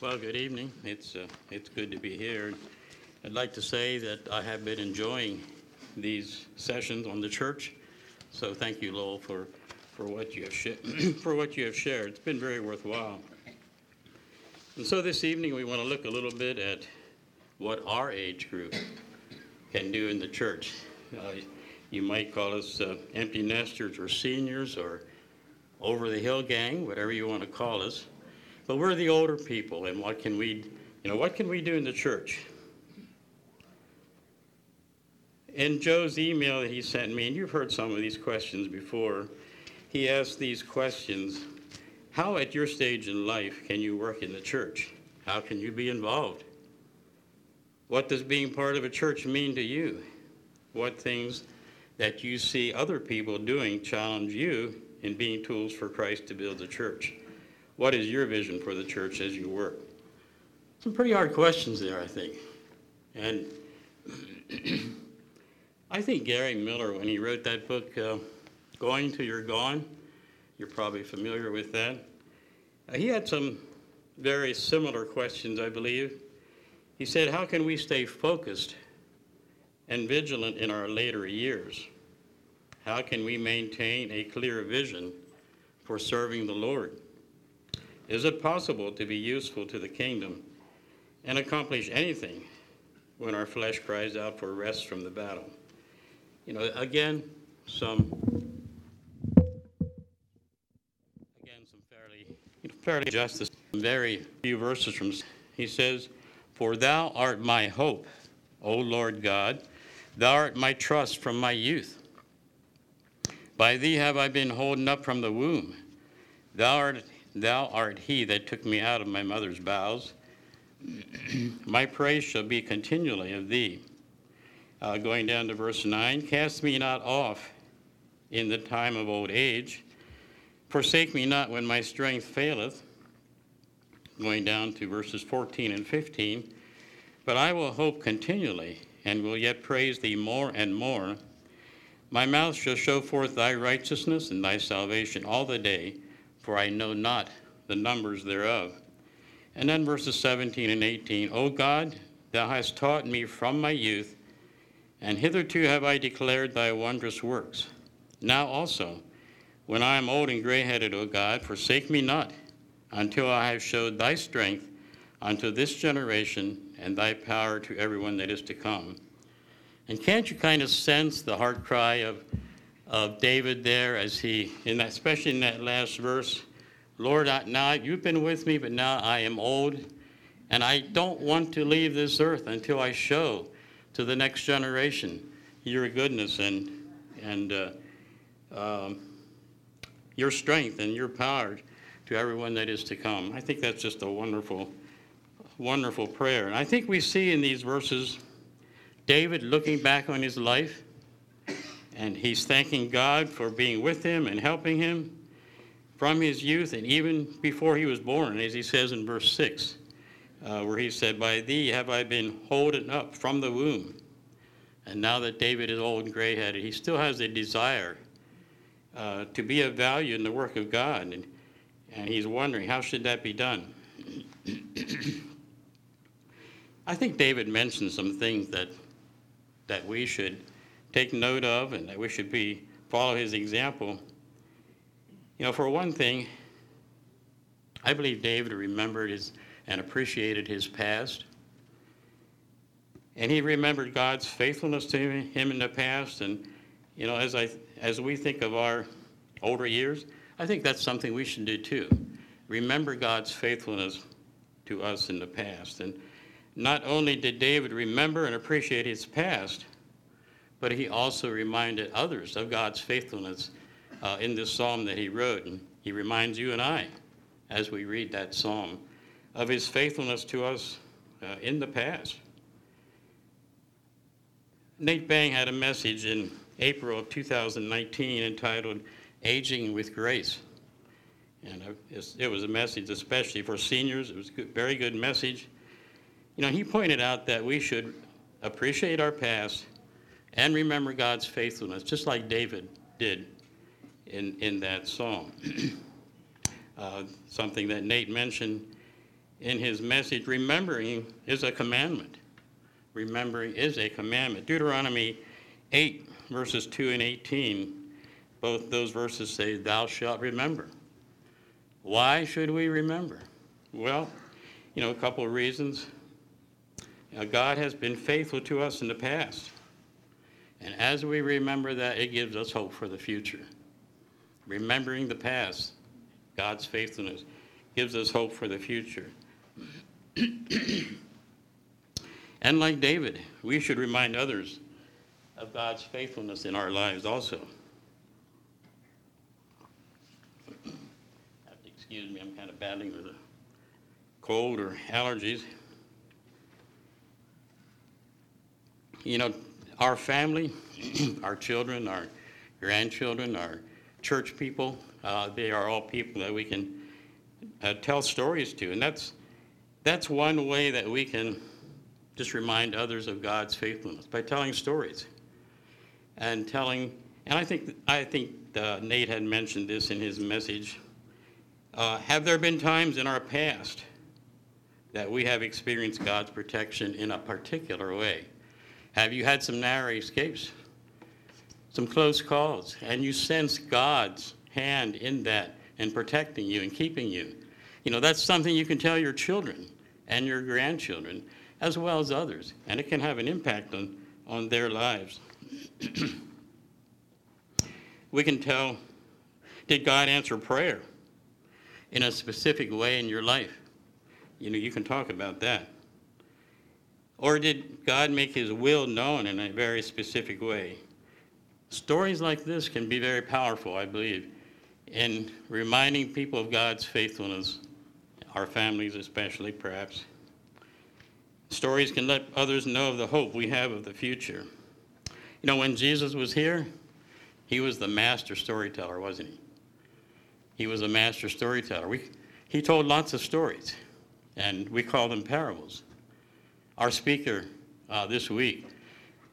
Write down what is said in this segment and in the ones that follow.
Well, good evening. It's, uh, it's good to be here. I'd like to say that I have been enjoying these sessions on the church. So thank you, Lowell, for, for what you have sh- for what you have shared. It's been very worthwhile. And so this evening we want to look a little bit at what our age group can do in the church. Uh, you might call us uh, empty nesters or seniors or over the hill gang, whatever you want to call us. But we're the older people, and what can we, you know, what can we do in the church? In Joe's email that he sent me, and you've heard some of these questions before, he asked these questions How, at your stage in life, can you work in the church? How can you be involved? What does being part of a church mean to you? What things that you see other people doing challenge you in being tools for Christ to build the church? What is your vision for the church as you work? Some pretty hard questions there, I think. And I think Gary Miller, when he wrote that book, uh, Going Till You're Gone, you're probably familiar with that, uh, he had some very similar questions, I believe. He said, How can we stay focused and vigilant in our later years? How can we maintain a clear vision for serving the Lord? Is it possible to be useful to the kingdom and accomplish anything when our flesh cries out for rest from the battle? You know, again, some again some fairly you know, fairly justice. Very few verses from he says, "For thou art my hope, O Lord God; thou art my trust from my youth. By thee have I been holden up from the womb. Thou art thou art he that took me out of my mother's bowels. my praise shall be continually of thee." Uh, going down to verse 9 Cast me not off in the time of old age, forsake me not when my strength faileth. Going down to verses 14 and 15 But I will hope continually, and will yet praise thee more and more. My mouth shall show forth thy righteousness and thy salvation all the day, for I know not the numbers thereof. And then verses 17 and 18 O God, thou hast taught me from my youth and hitherto have I declared thy wondrous works. Now also, when I am old and gray headed, O God, forsake me not, until I have showed thy strength unto this generation and thy power to everyone that is to come. And can't you kind of sense the heart cry of, of David there as he, in that, especially in that last verse? Lord, I, now you've been with me, but now I am old, and I don't want to leave this earth until I show to the next generation your goodness and, and uh, um, your strength and your power to everyone that is to come. I think that's just a wonderful, wonderful prayer. And I think we see in these verses David looking back on his life, and he's thanking God for being with him and helping him from his youth and even before he was born, as he says in verse 6 uh, where he said, By thee have I been holden up from the womb. And now that David is old and gray headed, he still has a desire uh, to be of value in the work of God. And, and he's wondering, how should that be done? I think David mentioned some things that, that we should take note of and that we should be follow his example. You know, for one thing, I believe David remembered his and appreciated his past. And he remembered God's faithfulness to him in the past. And, you know, as, I, as we think of our older years, I think that's something we should do too. Remember God's faithfulness to us in the past. And not only did David remember and appreciate his past, but he also reminded others of God's faithfulness uh, in this psalm that he wrote. And he reminds you and I as we read that psalm of his faithfulness to us uh, in the past. Nate Bang had a message in April of 2019 entitled Aging with Grace. And it was a message especially for seniors. It was a very good message. You know, he pointed out that we should appreciate our past and remember God's faithfulness, just like David did in, in that psalm. uh, something that Nate mentioned in his message, remembering is a commandment. Remembering is a commandment. Deuteronomy 8, verses 2 and 18, both those verses say, Thou shalt remember. Why should we remember? Well, you know, a couple of reasons. Uh, God has been faithful to us in the past. And as we remember that, it gives us hope for the future. Remembering the past, God's faithfulness, gives us hope for the future. and like David, we should remind others of God's faithfulness in our lives also. Excuse me, I'm kind of battling with a cold or allergies. You know, our family, our children, our grandchildren, our church people, uh, they are all people that we can uh, tell stories to. And that's, that's one way that we can just remind others of God's faithfulness by telling stories and telling. And I think I think uh, Nate had mentioned this in his message. Uh, have there been times in our past that we have experienced God's protection in a particular way? Have you had some narrow escapes, some close calls, and you sense God's hand in that and protecting you and keeping you? You know, that's something you can tell your children and your grandchildren as well as others, and it can have an impact on, on their lives. we can tell did God answer prayer in a specific way in your life? You know, you can talk about that. Or did God make his will known in a very specific way? Stories like this can be very powerful, I believe, in reminding people of God's faithfulness, our families especially, perhaps. Stories can let others know of the hope we have of the future. You know, when Jesus was here, he was the master storyteller, wasn't he? He was a master storyteller. We, he told lots of stories, and we call them parables. Our speaker uh, this week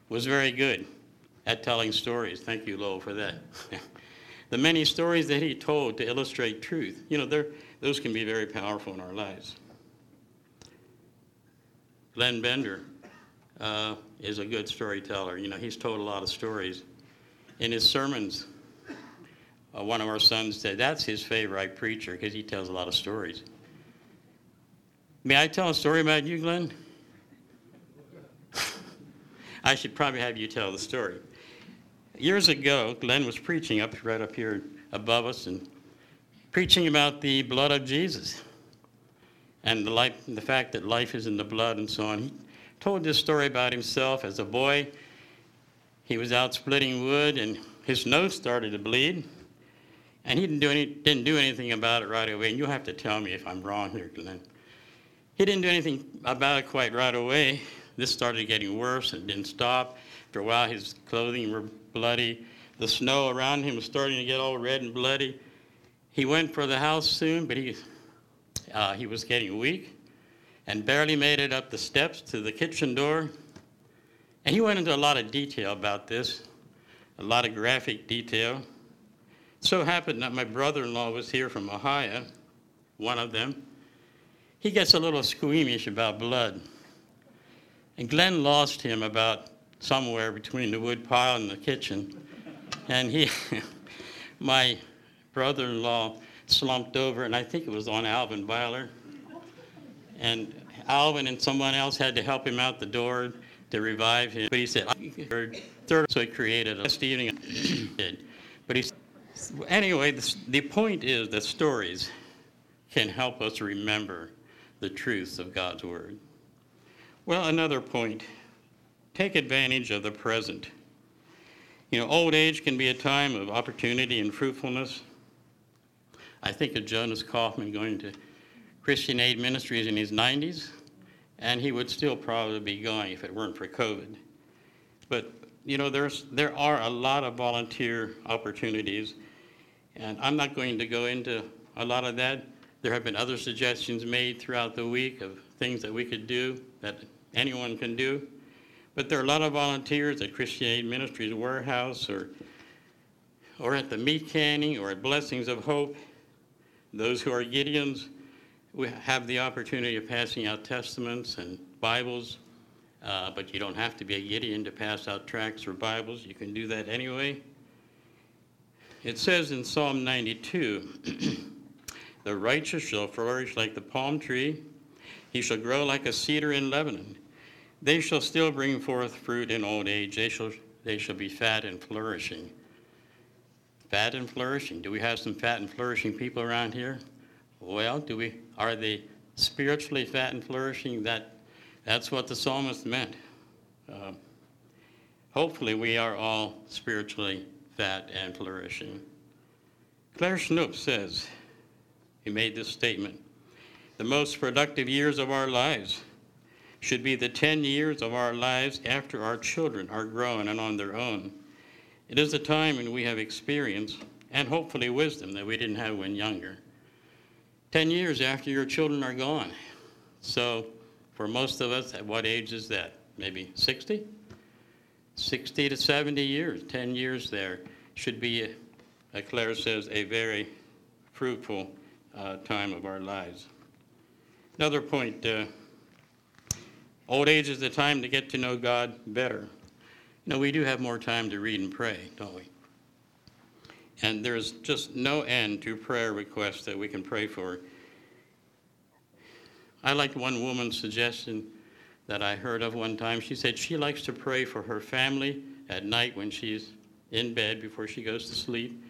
was very good at telling stories. Thank you, Lowell, for that. the many stories that he told to illustrate truth, you know, those can be very powerful in our lives. Glenn Bender uh, is a good storyteller. You know, he's told a lot of stories. In his sermons, uh, one of our sons said that's his favorite preacher because he tells a lot of stories. May I tell a story about you, Glenn? I should probably have you tell the story. Years ago, Glenn was preaching up right up here above us and preaching about the blood of Jesus and the, life, the fact that life is in the blood and so on. He told this story about himself as a boy. He was out splitting wood and his nose started to bleed. And he didn't do, any, didn't do anything about it right away. And you'll have to tell me if I'm wrong here, Glenn. He didn't do anything about it quite right away. This started getting worse and didn't stop. After a while, his clothing were bloody. The snow around him was starting to get all red and bloody. He went for the house soon, but he, uh, he was getting weak and barely made it up the steps to the kitchen door. And he went into a lot of detail about this, a lot of graphic detail. So happened that my brother in law was here from Ohio, one of them. He gets a little squeamish about blood. And Glenn lost him about somewhere between the wood pile and the kitchen. And he, my brother in law, slumped over, and I think it was on Alvin Byler. And Alvin and someone else had to help him out the door to revive him. But he said, third, so he created a last evening. but he, anyway, the, the point is that stories can help us remember the truths of God's Word. Well, another point take advantage of the present. You know, old age can be a time of opportunity and fruitfulness. I think of Jonas Kaufman going to Christian Aid Ministries in his 90s, and he would still probably be going if it weren't for COVID. But, you know, there's, there are a lot of volunteer opportunities, and I'm not going to go into a lot of that. There have been other suggestions made throughout the week of things that we could do that anyone can do. But there are a lot of volunteers at Christian Aid Ministries warehouse or, or at the meat canning or at Blessings of Hope. Those who are Gideons we have the opportunity of passing out testaments and Bibles, uh, but you don't have to be a Gideon to pass out tracts or Bibles. You can do that anyway. It says in Psalm 92 The righteous shall flourish like the palm tree, he shall grow like a cedar in Lebanon. They shall still bring forth fruit in old age, they shall, they shall be fat and flourishing. Fat and flourishing. Do we have some fat and flourishing people around here? Well, do we? Are they spiritually fat and flourishing? That, that's what the psalmist meant. Uh, hopefully, we are all spiritually fat and flourishing. Claire Schnupp says, he made this statement the most productive years of our lives should be the 10 years of our lives after our children are grown and on their own. It is a time when we have experience and hopefully wisdom that we didn't have when younger. 10 years after your children are gone. So, for most of us, at what age is that? Maybe 60? 60 to 70 years, 10 years there should be, like Claire says, a very fruitful uh, time of our lives. Another point uh, old age is the time to get to know God better. You know, we do have more time to read and pray, don't we? And there's just no end to prayer requests that we can pray for. I liked one woman's suggestion that I heard of one time. She said she likes to pray for her family at night when she's in bed before she goes to sleep.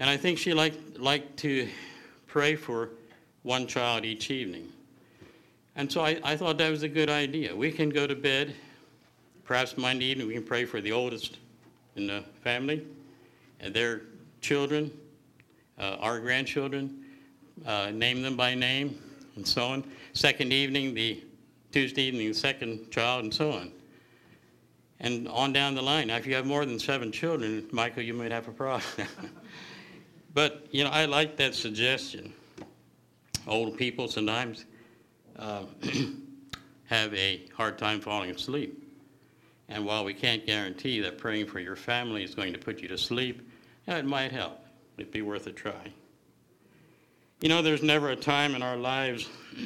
And I think she liked, liked to pray for one child each evening. And so I, I thought that was a good idea. We can go to bed, perhaps Monday evening, we can pray for the oldest in the family and their children, uh, our grandchildren, uh, name them by name, and so on. Second evening, the Tuesday evening, the second child, and so on. And on down the line. Now, if you have more than seven children, Michael, you might have a problem. but, you know, I like that suggestion. Old people sometimes uh, have a hard time falling asleep. And while we can't guarantee that praying for your family is going to put you to sleep, it might help. It'd be worth a try. You know, there's never a time in our lives,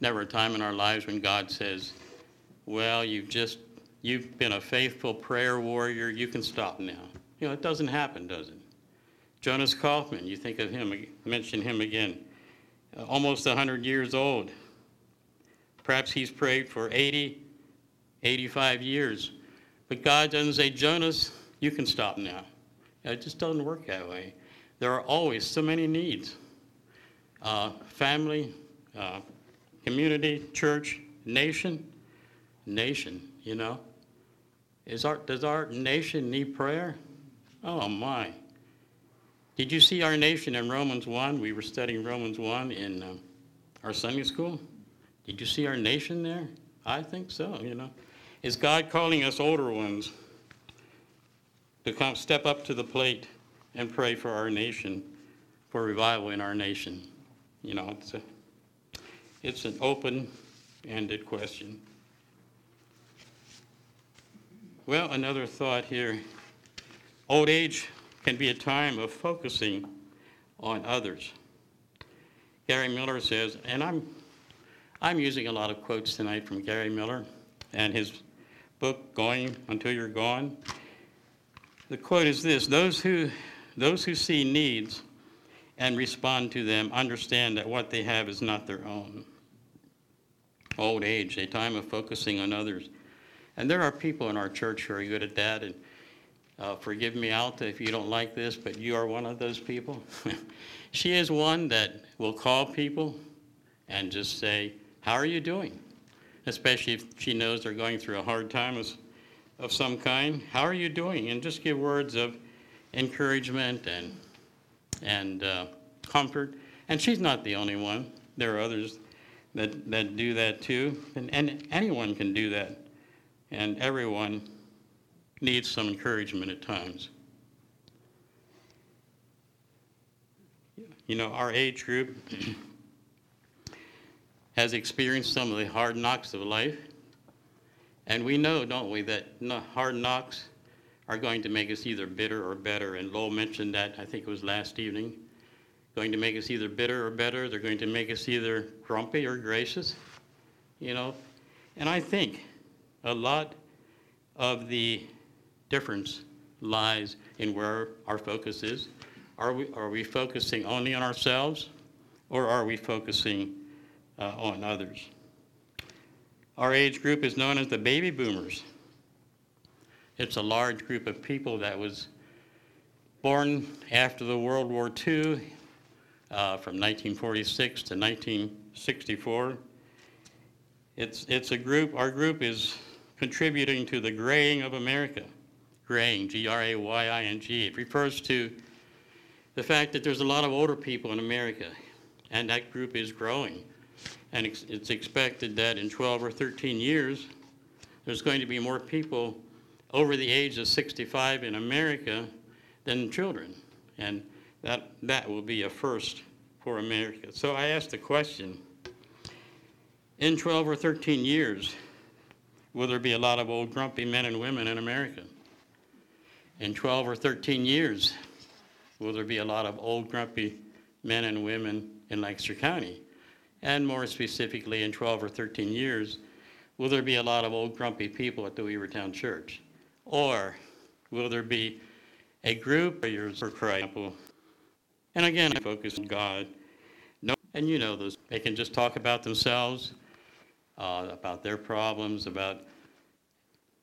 never a time in our lives when God says, well, you've just, you've been a faithful prayer warrior, you can stop now. You know, it doesn't happen, does it? Jonas Kaufman, you think of him, mention him again, uh, almost 100 years old. Perhaps he's prayed for 80, 85 years. But God doesn't say, Jonas, you can stop now. It just doesn't work that way. There are always so many needs uh, family, uh, community, church, nation. Nation, you know. Is our, does our nation need prayer? Oh, my. Did you see our nation in Romans 1? We were studying Romans 1 in um, our Sunday school. Did you see our nation there? I think so, you know. Is God calling us older ones to come step up to the plate and pray for our nation, for revival in our nation? You know, it's, a, it's an open ended question. Well, another thought here. Old age can be a time of focusing on others. Gary Miller says, and I'm, I'm using a lot of quotes tonight from Gary Miller and his book, Going Until You're Gone. The quote is this Those who, those who see needs and respond to them understand that what they have is not their own. Old age, a time of focusing on others. And there are people in our church who are good at that. And uh, forgive me, Alta, if you don't like this, but you are one of those people. she is one that will call people and just say, How are you doing? Especially if she knows they're going through a hard time of, of some kind. How are you doing? And just give words of encouragement and, and uh, comfort. And she's not the only one. There are others that, that do that too. And, and anyone can do that. And everyone needs some encouragement at times. You know, our age group has experienced some of the hard knocks of life. And we know, don't we, that hard knocks are going to make us either bitter or better. And Lowell mentioned that, I think it was last evening. going to make us either bitter or better. They're going to make us either grumpy or gracious, you know. And I think a lot of the difference lies in where our focus is. Are we, are we focusing only on ourselves or are we focusing uh, on others? Our age group is known as the baby boomers. It's a large group of people that was born after the World War II, uh, from 1946 to 1964. It's, it's a group, our group is contributing to the graying of America. Graying, G R A Y I N G. It refers to the fact that there's a lot of older people in America, and that group is growing. And it's, it's expected that in 12 or 13 years, there's going to be more people over the age of 65 in America than children. And that, that will be a first for America. So I asked the question in 12 or 13 years, will there be a lot of old grumpy men and women in America? In 12 or 13 years, will there be a lot of old grumpy men and women in Lancaster County? And more specifically, in 12 or 13 years, will there be a lot of old grumpy people at the Weavertown Church? Or will there be a group of yours, for example? And again, I focus on God. No, and you know those. They can just talk about themselves, uh, about their problems, about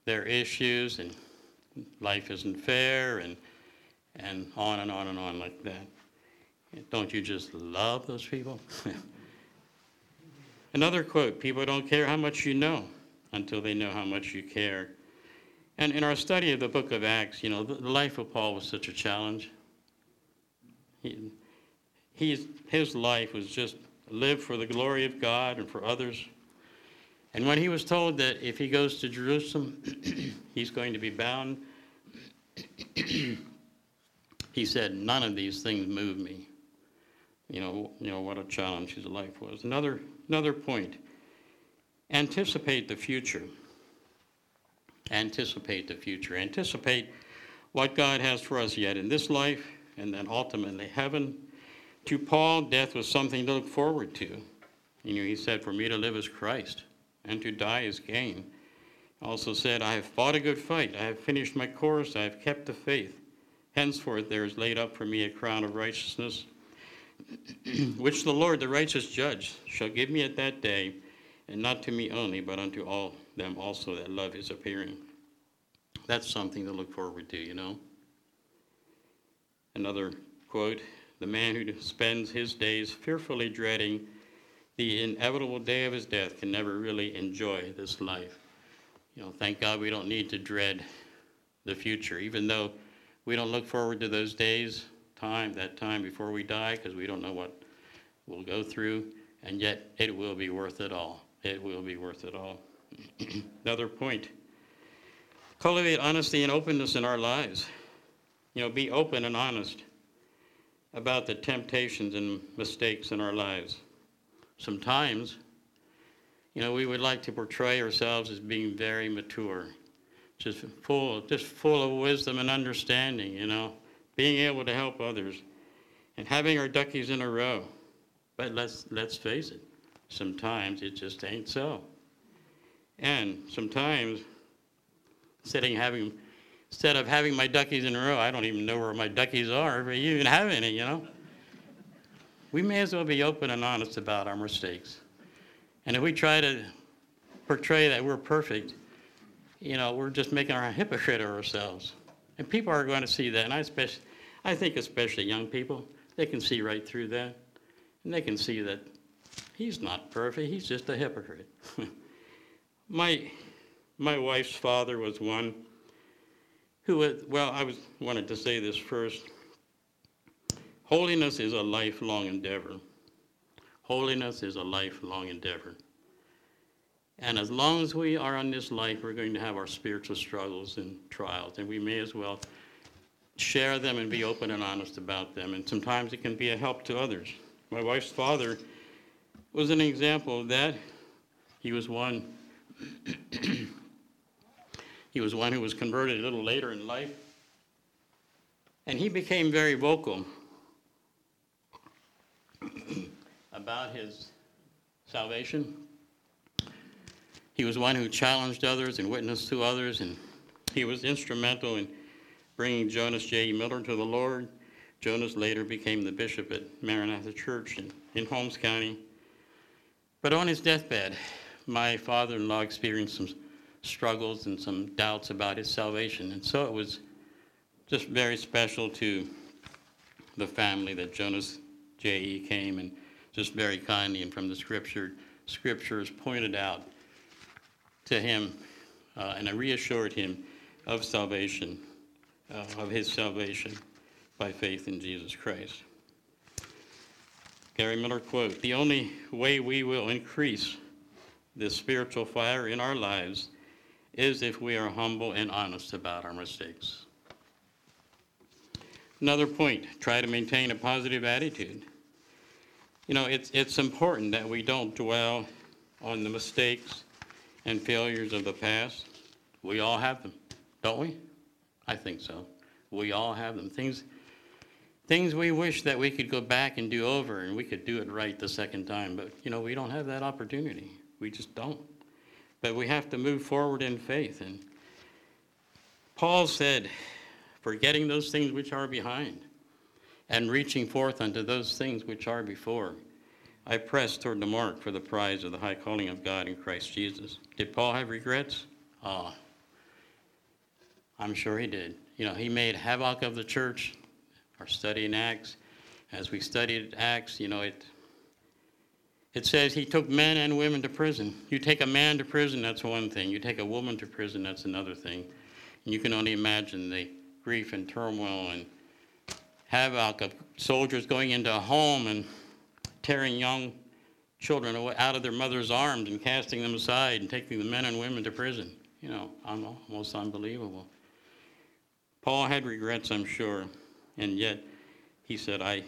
their issues, and life isn't fair, and and on and on and on like that. Don't you just love those people? Another quote People don't care how much you know until they know how much you care. And in our study of the book of Acts, you know, the, life of Paul was such a challenge. He, he's, his life was just live for the glory of God and for others. And when he was told that if he goes to Jerusalem, he's going to be bound, he said, None of these things move me. You know, you know what a challenge his life was. Another, another point anticipate the future. Anticipate the future. Anticipate what God has for us yet in this life and then ultimately heaven. To Paul, death was something to look forward to. You know, he said, For me to live is Christ, and to die is gain. Also said, I have fought a good fight. I have finished my course. I have kept the faith. Henceforth there is laid up for me a crown of righteousness, which the Lord, the righteous judge, shall give me at that day, and not to me only, but unto all them also that love his appearing. That's something to look forward to, you know. Another quote The man who spends his days fearfully dreading the inevitable day of his death can never really enjoy this life. You know, thank God we don't need to dread the future, even though we don't look forward to those days, time, that time before we die, because we don't know what we'll go through, and yet it will be worth it all. It will be worth it all. Another point cultivate honesty and openness in our lives. You know, be open and honest about the temptations and mistakes in our lives. Sometimes, you know, we would like to portray ourselves as being very mature just full, just full of wisdom and understanding, you know, being able to help others and having our duckies in a row. But let's, let's face it, sometimes it just ain't so. And sometimes, sitting having, instead of having my duckies in a row, I don't even know where my duckies are, if you even have any, you know. We may as well be open and honest about our mistakes. And if we try to portray that we're perfect, you know, we're just making a hypocrite of ourselves. And people are going to see that. And I, especially, I think especially young people, they can see right through that. And they can see that he's not perfect. He's just a hypocrite. my, my wife's father was one who, was, well, I was, wanted to say this first. Holiness is a lifelong endeavor. Holiness is a lifelong endeavor. And as long as we are on this life, we're going to have our spiritual struggles and trials, and we may as well share them and be open and honest about them. And sometimes it can be a help to others. My wife's father was an example of that. He was one. he was one who was converted a little later in life. And he became very vocal about his salvation. He was one who challenged others and witnessed to others, and he was instrumental in bringing Jonas J. Miller to the Lord. Jonas later became the bishop at Maranatha Church in, in Holmes County. But on his deathbed, my father in law experienced some struggles and some doubts about his salvation. And so it was just very special to the family that Jonas J.E. came and just very kindly and from the scripture scriptures pointed out to him uh, and I reassured him of salvation, uh, of his salvation by faith in Jesus Christ. Gary Miller quote, the only way we will increase the spiritual fire in our lives is if we are humble and honest about our mistakes. Another point, try to maintain a positive attitude. You know, it's, it's important that we don't dwell on the mistakes and failures of the past. We all have them, don't we? I think so. We all have them. Things, things we wish that we could go back and do over and we could do it right the second time, but you know, we don't have that opportunity. We just don't. But we have to move forward in faith. And Paul said, forgetting those things which are behind and reaching forth unto those things which are before. I press toward the mark for the prize of the high calling of God in Christ Jesus. Did Paul have regrets? Ah, I'm sure he did. You know, he made havoc of the church. Our study in Acts, as we studied Acts, you know, it it says he took men and women to prison. You take a man to prison, that's one thing. You take a woman to prison, that's another thing. And you can only imagine the grief and turmoil and havoc of soldiers going into a home and tearing young children out of their mother's arms and casting them aside and taking the men and women to prison. You know, almost unbelievable. Paul had regrets, I'm sure, and yet he said, I,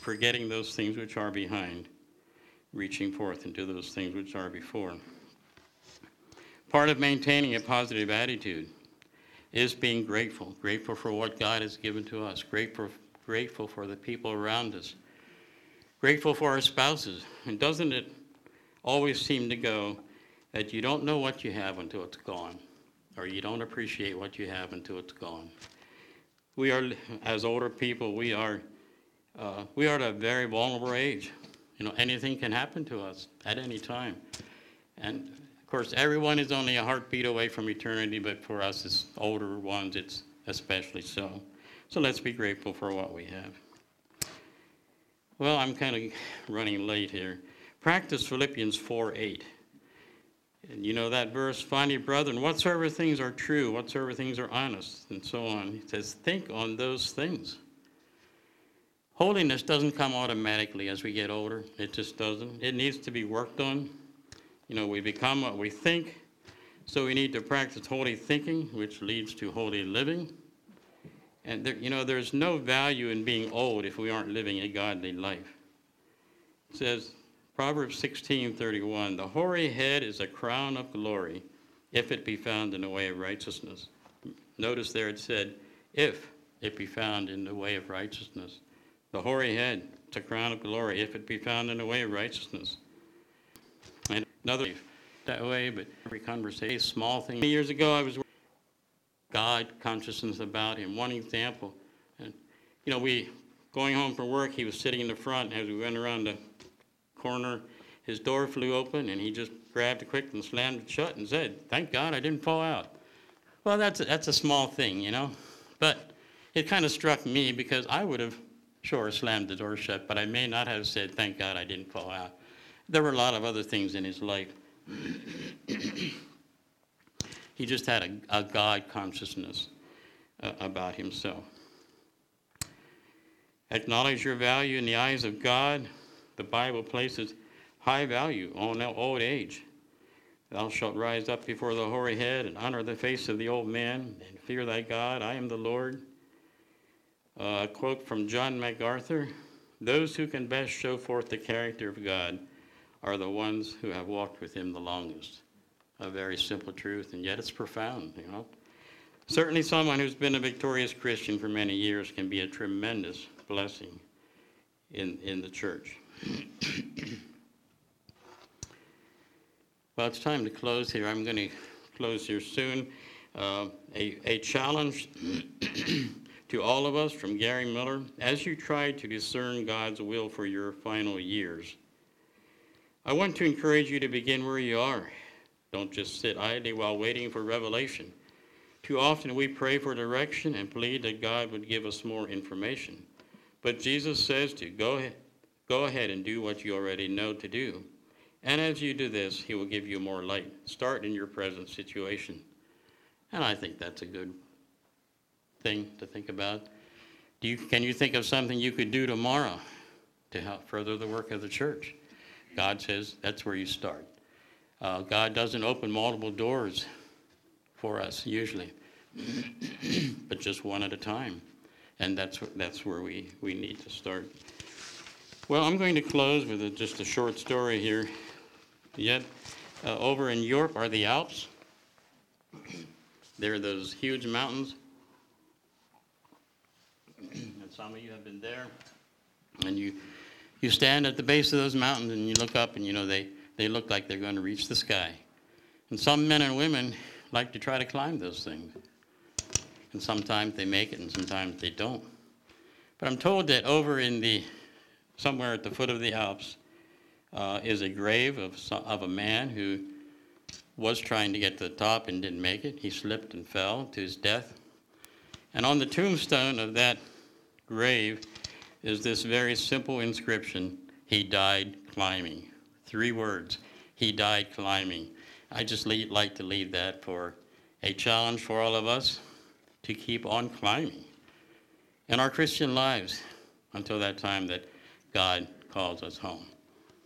forgetting those things which are behind, reaching forth into those things which are before. Part of maintaining a positive attitude is being grateful, grateful for what God has given to us, grateful, grateful for the people around us, grateful for our spouses. And doesn't it always seem to go that you don't know what you have until it's gone, or you don't appreciate what you have until it's gone? We are, as older people, we are, uh, we are at a very vulnerable age. You know, anything can happen to us at any time. And of course, everyone is only a heartbeat away from eternity, but for us as older ones, it's especially so. So let's be grateful for what we have. Well, I'm kind of running late here. Practice Philippians 4 8. And you know that verse, finally, brethren, whatsoever things are true, whatsoever things are honest, and so on. It says, think on those things. Holiness doesn't come automatically as we get older. It just doesn't. It needs to be worked on. You know, we become what we think. So we need to practice holy thinking, which leads to holy living. And, there, you know, there's no value in being old if we aren't living a godly life. It says, Proverbs 16:31, the hoary head is a crown of glory if it be found in the way of righteousness. Notice there it said, if it be found in the way of righteousness. The hoary head, it's a crown of glory, if it be found in the way of righteousness. And another that way, but every conversation, small thing. Years ago, I was God consciousness about Him. One example, and you know, we going home from work, he was sitting in the front and as we went around the corner. His door flew open, and he just grabbed it quick and slammed it shut and said, "Thank God I didn't fall out." Well, that's that's a small thing, you know, but it kind of struck me because I would have sure slammed the door shut, but I may not have said, thank God I didn't fall out. There were a lot of other things in his life. He just had a, a God consciousness uh, about himself. Acknowledge your value in the eyes of God. The Bible places high value on old age. Thou shalt rise up before the hoary head and honor the face of the old man and fear thy God. I am the Lord. Uh, a quote from John MacArthur Those who can best show forth the character of God are the ones who have walked with Him the longest. A very simple truth, and yet it's profound, you know. Certainly, someone who's been a victorious Christian for many years can be a tremendous blessing in, in the church. Well, it's time to close here. I'm going to close here soon. Uh, a, a challenge to all of us from Gary Miller as you try to discern God's will for your final years. I want to encourage you to begin where you are. Don't just sit idly while waiting for revelation. Too often we pray for direction and plead that God would give us more information. But Jesus says to go ahead, go ahead and do what you already know to do. And as you do this, he will give you more light. Start in your present situation. And I think that's a good thing to think about. Do you, can you think of something you could do tomorrow to help further the work of the church? God says that's where you start. Uh, God doesn't open multiple doors for us usually, but just one at a time. And that's, that's where we, we need to start. Well, I'm going to close with a, just a short story here. Yet, uh, over in Europe are the Alps. There are those huge mountains. and some of you have been there. And you, you stand at the base of those mountains and you look up and you know they, they look like they're going to reach the sky. And some men and women like to try to climb those things. And sometimes they make it and sometimes they don't. But I'm told that over in the, somewhere at the foot of the Alps, uh, is a grave of, of a man who was trying to get to the top and didn't make it. He slipped and fell to his death. And on the tombstone of that grave is this very simple inscription He died climbing. Three words He died climbing. I just lead, like to leave that for a challenge for all of us to keep on climbing in our Christian lives until that time that God calls us home.